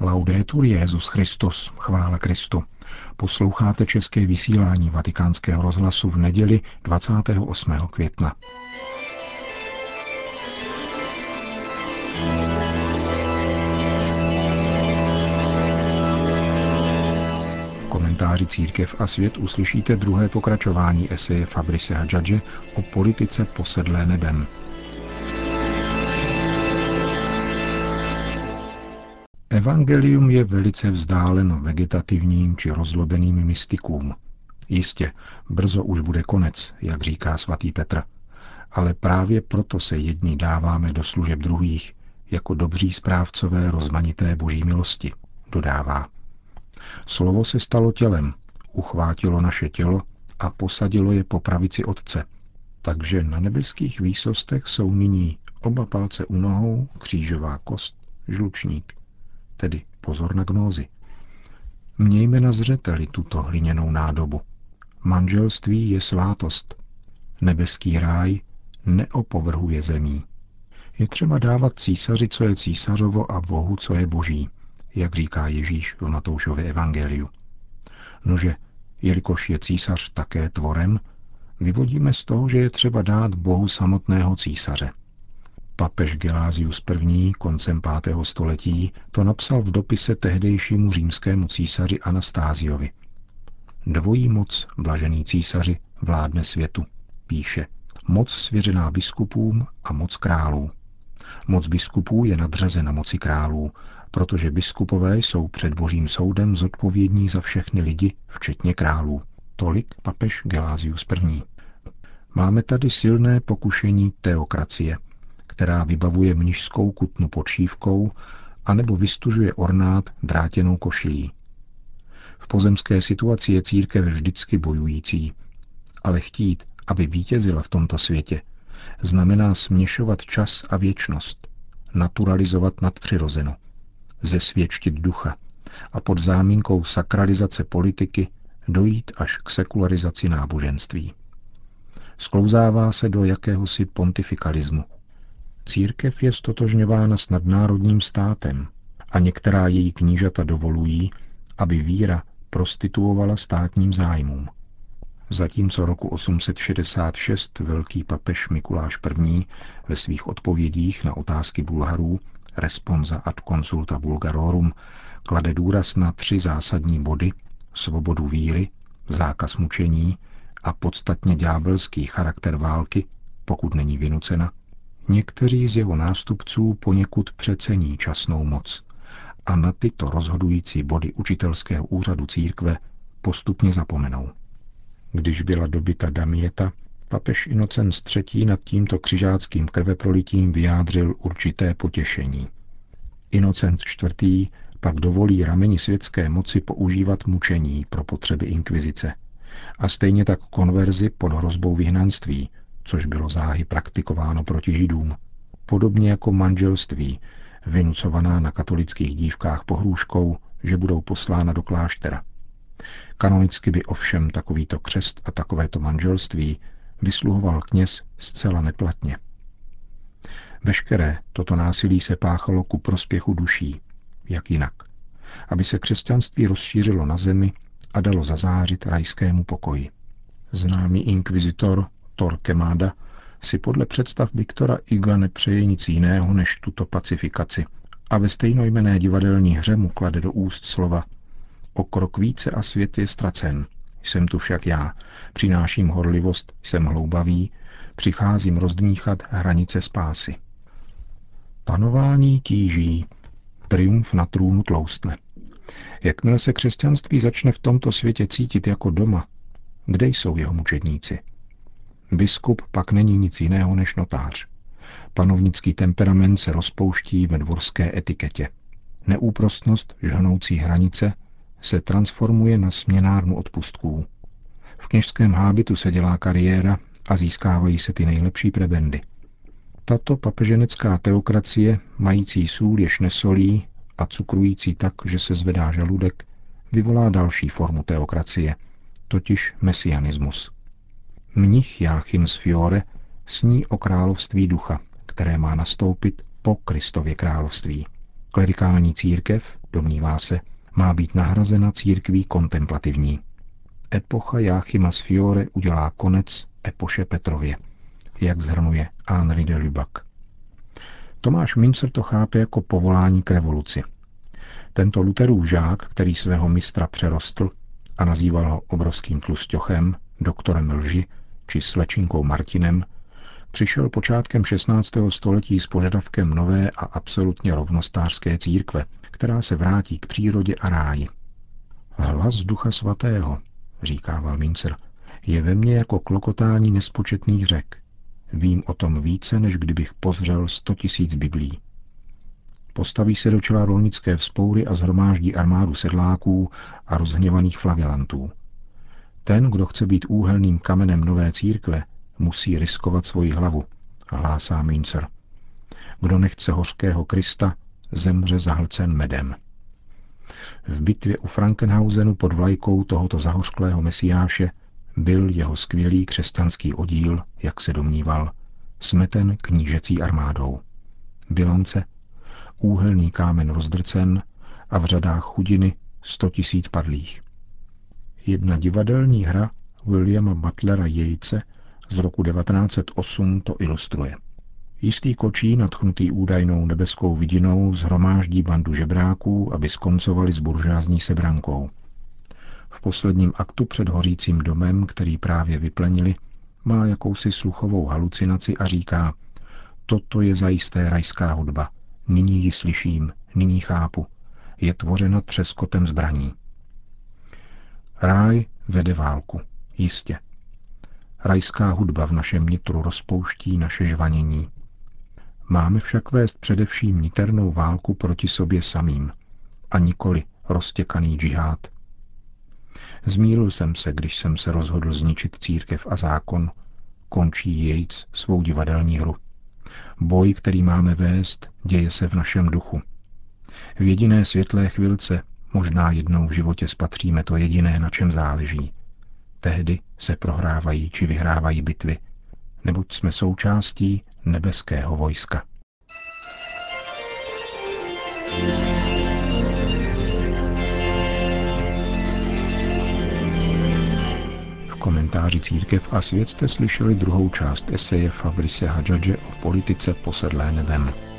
Laudetur Jezus Christus, chvála Kristu. Posloucháte české vysílání Vatikánského rozhlasu v neděli 28. května. V komentáři Církev a svět uslyšíte druhé pokračování eseje Fabrice Hadžadže o politice posedlé nebem – Evangelium je velice vzdáleno vegetativním či rozlobeným mystikům. Jistě, brzo už bude konec, jak říká svatý Petr. Ale právě proto se jedni dáváme do služeb druhých, jako dobří správcové rozmanité boží milosti, dodává. Slovo se stalo tělem, uchvátilo naše tělo a posadilo je po pravici Otce. Takže na nebeských výsostech jsou nyní oba palce u nohou, křížová kost, žlučník tedy pozor na gnózy. Mějme na zřeteli tuto hliněnou nádobu. Manželství je svátost. Nebeský ráj neopovrhuje zemí. Je třeba dávat císaři, co je císařovo a Bohu, co je boží, jak říká Ježíš v Matoušově evangeliu. Nože, jelikož je císař také tvorem, vyvodíme z toho, že je třeba dát Bohu samotného císaře. Papež Gelázius I. koncem 5. století to napsal v dopise tehdejšímu římskému císaři Anastáziovi. Dvojí moc, blažený císaři, vládne světu, píše. Moc svěřená biskupům a moc králů. Moc biskupů je nadřazena moci králů, protože biskupové jsou před božím soudem zodpovědní za všechny lidi, včetně králů. Tolik papež Gelázius I. Máme tady silné pokušení teokracie – která vybavuje mnižskou kutnu podšívkou anebo vystužuje ornát drátěnou košilí. V pozemské situaci je církev vždycky bojující, ale chtít, aby vítězila v tomto světě, znamená směšovat čas a věčnost, naturalizovat nadpřirozeno, zesvědčit ducha a pod záminkou sakralizace politiky dojít až k sekularizaci náboženství. Sklouzává se do jakéhosi pontifikalismu, Církev je stotožňována s nadnárodním státem a některá její knížata dovolují, aby víra prostituovala státním zájmům. Zatímco roku 866 velký papež Mikuláš I. ve svých odpovědích na otázky Bulharů Responsa ad consulta Bulgarorum klade důraz na tři zásadní body svobodu víry, zákaz mučení a podstatně ďábelský charakter války, pokud není vynucena, Někteří z jeho nástupců poněkud přecení časnou moc a na tyto rozhodující body učitelského úřadu církve postupně zapomenou. Když byla dobyta Damieta, papež Inocenc III. nad tímto křižáckým krveprolitím vyjádřil určité potěšení. Inocenc IV. pak dovolí rameni světské moci používat mučení pro potřeby inkvizice a stejně tak konverzi pod hrozbou vyhnanství, což bylo záhy praktikováno proti židům, podobně jako manželství, vynucovaná na katolických dívkách pohrůžkou, že budou poslána do kláštera. Kanonicky by ovšem takovýto křest a takovéto manželství vysluhoval kněz zcela neplatně. Veškeré toto násilí se páchalo ku prospěchu duší, jak jinak, aby se křesťanství rozšířilo na zemi a dalo zazářit rajskému pokoji. Známý inkvizitor Torquemada si podle představ Viktora Iga nepřeje nic jiného než tuto pacifikaci a ve stejnojmené divadelní hře mu klade do úst slova O krok více a svět je ztracen. Jsem tu však já. Přináším horlivost, jsem hloubavý, přicházím rozdmíchat hranice spásy. Panování tíží, triumf na trůnu tloustne. Jakmile se křesťanství začne v tomto světě cítit jako doma, kde jsou jeho mučedníci? Biskup pak není nic jiného než notář. Panovnický temperament se rozpouští ve dvorské etiketě. Neúprostnost žhnoucí hranice se transformuje na směnárnu odpustků. V kněžském hábitu se dělá kariéra a získávají se ty nejlepší prebendy. Tato papeženecká teokracie, mající sůl jež nesolí a cukrující tak, že se zvedá žaludek, vyvolá další formu teokracie, totiž mesianismus. Mnich Jáchym z Fiore sní o království ducha, které má nastoupit po Kristově království. Klerikální církev, domnívá se, má být nahrazena církví kontemplativní. Epocha Jáchyma z Fiore udělá konec epoše Petrově, jak zhrnuje Henri de Lubac. Tomáš Mincer to chápe jako povolání k revoluci. Tento Luterův žák, který svého mistra přerostl a nazýval ho obrovským tlusťochem, doktorem lži či slečinkou Martinem, přišel počátkem 16. století s požadavkem nové a absolutně rovnostářské církve, která se vrátí k přírodě a ráji. Hlas Ducha Svatého, říká Valmincer, je ve mně jako klokotání nespočetných řek. Vím o tom více, než kdybych pozřel sto tisíc biblí. Postaví se do čela rolnické vzpoury a zhromáždí armádu sedláků a rozhněvaných flagelantů. Ten, kdo chce být úhelným kamenem nové církve, musí riskovat svoji hlavu, hlásá Münzer. Kdo nechce hořkého Krista, zemře zahlcen medem. V bitvě u Frankenhausenu pod vlajkou tohoto zahořklého mesiáše byl jeho skvělý křesťanský oddíl, jak se domníval, smeten knížecí armádou. Bilance, úhelný kámen rozdrcen a v řadách chudiny sto tisíc padlých. Jedna divadelní hra Williama Butlera Jejce z roku 1908 to ilustruje. Jistý kočí, nadchnutý údajnou nebeskou vidinou, zhromáždí bandu žebráků, aby skoncovali s buržázní sebrankou. V posledním aktu před hořícím domem, který právě vyplenili, má jakousi sluchovou halucinaci a říká Toto je zajisté rajská hudba. Nyní ji slyším, nyní chápu. Je tvořena třeskotem zbraní. Ráj vede válku, jistě. Rajská hudba v našem nitru rozpouští naše žvanění. Máme však vést především niternou válku proti sobě samým a nikoli roztěkaný džihad. Zmílil jsem se, když jsem se rozhodl zničit církev a zákon, končí Yates svou divadelní hru. Boj, který máme vést, děje se v našem duchu. V jediné světlé chvilce, možná jednou v životě spatříme to jediné, na čem záleží. Tehdy se prohrávají či vyhrávají bitvy, neboť jsme součástí nebeského vojska. V komentáři Církev a svět jste slyšeli druhou část eseje Fabrice Hadžadže o politice posedlé nebem.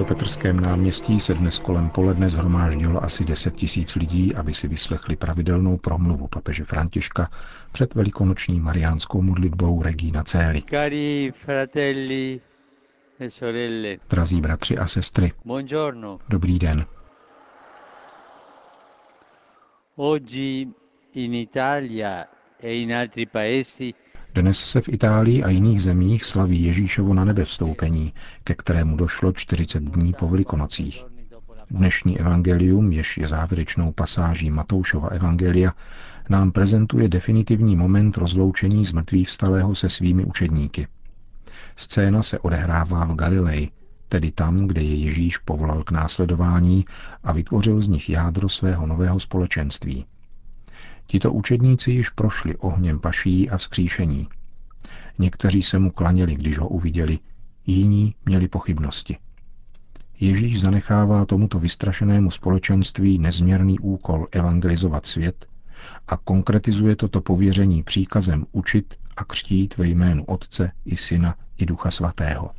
Svatopetrském náměstí se dnes kolem poledne zhromáždilo asi 10 tisíc lidí, aby si vyslechli pravidelnou promluvu papeže Františka před velikonoční mariánskou modlitbou Regina Céli. Cari fratelli e sorelle. Drazí bratři a sestry. Buongiorno. Dobrý den. Oggi in Italia e in altri paesi dnes se v Itálii a jiných zemích slaví Ježíšovo na nebe vstoupení, ke kterému došlo 40 dní po Velikonocích. Dnešní evangelium, jež je závěrečnou pasáží Matoušova evangelia, nám prezentuje definitivní moment rozloučení z mrtvých vstalého se svými učedníky. Scéna se odehrává v Galileji, tedy tam, kde je Ježíš povolal k následování a vytvořil z nich jádro svého nového společenství – Tito učedníci již prošli ohněm paší a vzkříšení. Někteří se mu klaněli, když ho uviděli, jiní měli pochybnosti. Ježíš zanechává tomuto vystrašenému společenství nezměrný úkol evangelizovat svět a konkretizuje toto pověření příkazem učit a křtít ve jménu Otce i Syna i Ducha Svatého.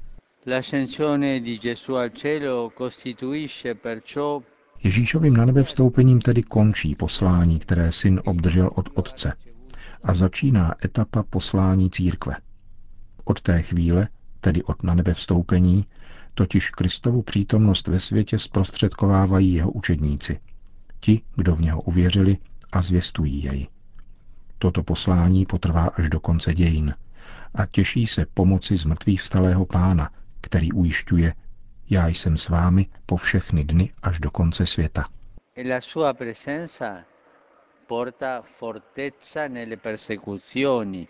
L'ascensione di Gesù al cielo costituisce perciò Ježíšovým na nebe vstoupením tedy končí poslání, které syn obdržel od otce a začíná etapa poslání církve. Od té chvíle, tedy od na nebe vstoupení, totiž Kristovu přítomnost ve světě zprostředkovávají jeho učedníci, ti, kdo v něho uvěřili a zvěstují jej. Toto poslání potrvá až do konce dějin a těší se pomoci z mrtvých vstalého pána, který ujišťuje, já jsem s vámi po všechny dny až do konce světa. E porta fortezza nelle persecuzioni,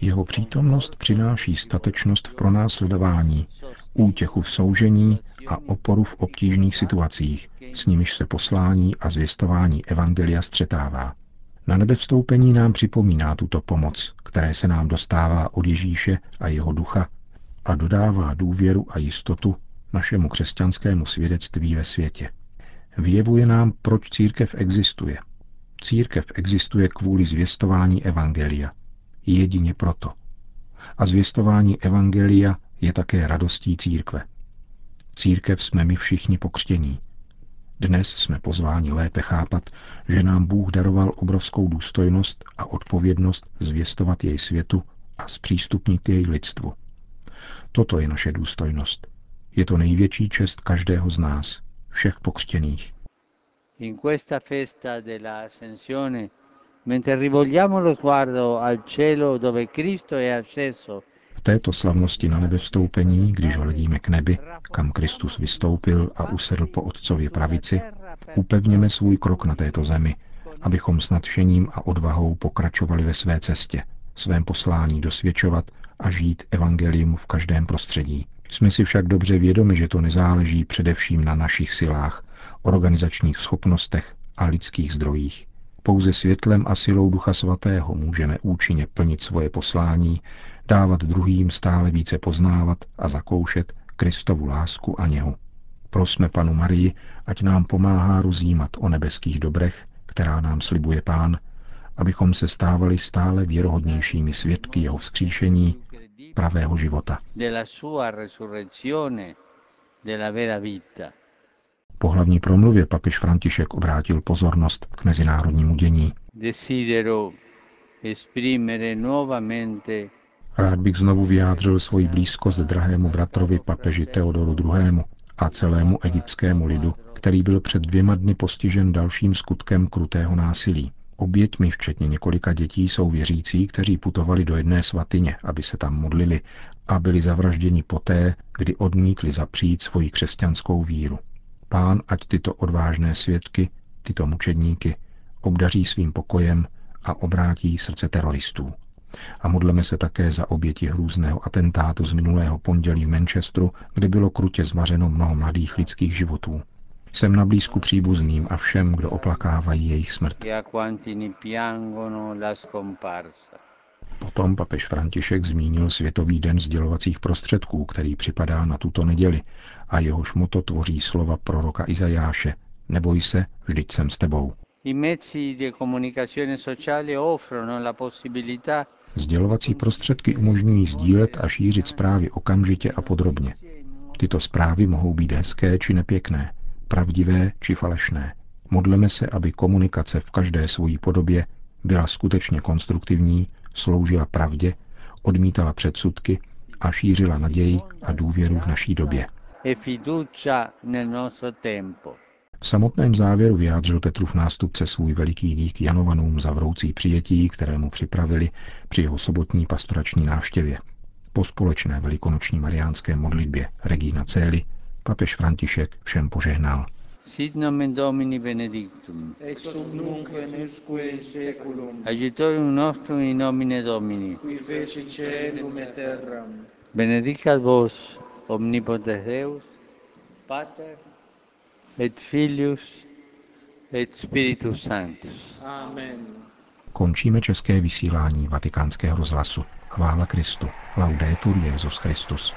Jeho přítomnost přináší statečnost v pronásledování, útěchu v soužení a oporu v obtížných situacích, s nimiž se poslání a zvěstování Evangelia střetává. Na nebevstoupení nám připomíná tuto pomoc, které se nám dostává od Ježíše a jeho ducha a dodává důvěru a jistotu našemu křesťanskému svědectví ve světě. Vyjevuje nám, proč církev existuje. Církev existuje kvůli zvěstování Evangelia. Jedině proto. A zvěstování Evangelia je také radostí církve. Církev jsme my všichni pokřtění. Dnes jsme pozváni lépe chápat, že nám Bůh daroval obrovskou důstojnost a odpovědnost zvěstovat jej světu a zpřístupnit jej lidstvu. Toto je naše důstojnost. Je to největší čest každého z nás, všech pokřtěných. In questa festa mentre rivolgiamo lo sguardo al cielo dove Cristo è asceso, V této slavnosti na nebe vstoupení, když hledíme k nebi, kam Kristus vystoupil a usedl po Otcově pravici, upevněme svůj krok na této zemi, abychom s nadšením a odvahou pokračovali ve své cestě, svém poslání dosvědčovat a žít evangelium v každém prostředí. Jsme si však dobře vědomi, že to nezáleží především na našich silách, organizačních schopnostech a lidských zdrojích. Pouze světlem a silou Ducha Svatého můžeme účinně plnit svoje poslání, dávat druhým stále více poznávat a zakoušet Kristovu lásku a něhu. Prosme panu Marii, ať nám pomáhá rozjímat o nebeských dobrech, která nám slibuje Pán, abychom se stávali stále věrohodnějšími svědky jeho vzkříšení, pravého života. Po hlavní promluvě papež František obrátil pozornost k mezinárodnímu dění. Rád bych znovu vyjádřil svoji blízkost drahému bratrovi papeži Teodoru II. a celému egyptskému lidu, který byl před dvěma dny postižen dalším skutkem krutého násilí. Oběťmi, včetně několika dětí, jsou věřící, kteří putovali do jedné svatyně, aby se tam modlili a byli zavražděni poté, kdy odmítli zapřít svoji křesťanskou víru. Pán, ať tyto odvážné svědky, tyto mučedníky, obdaří svým pokojem a obrátí srdce teroristů. A modleme se také za oběti hrůzného atentátu z minulého pondělí v Manchesteru, kde bylo krutě zmařeno mnoho mladých lidských životů. Jsem na blízku příbuzným a všem, kdo oplakávají jejich smrt. e. Potom papež František zmínil Světový den sdělovacích prostředků, který připadá na tuto neděli a jehož moto tvoří slova proroka Izajáše. Neboj se, vždyť jsem s tebou. Sdělovací prostředky umožňují sdílet a šířit zprávy okamžitě a podrobně. Tyto zprávy mohou být hezké či nepěkné, pravdivé či falešné. Modleme se, aby komunikace v každé svojí podobě byla skutečně konstruktivní, sloužila pravdě, odmítala předsudky a šířila naději a důvěru v naší době. e. V samotném závěru vyjádřil Petrův nástupce svůj veliký dík Janovanům za vroucí přijetí, kterému připravili při jeho sobotní pastorační návštěvě. Po společné velikonoční mariánské modlitbě Regina Cély papež František všem požehnal. Sit nomen Domini benedictum. ex hoc nunc et usque in seculum, Aiutorium nostrum in nomine Domini. qui feci celum et terram. Benedicat vos omnipotens Deus, Pater et Filius et Spiritus Sanctus. Amen. Končíme české vysílání vatikánského rozhlasu. Chvála Kristu. Laudetur Jezus Christus.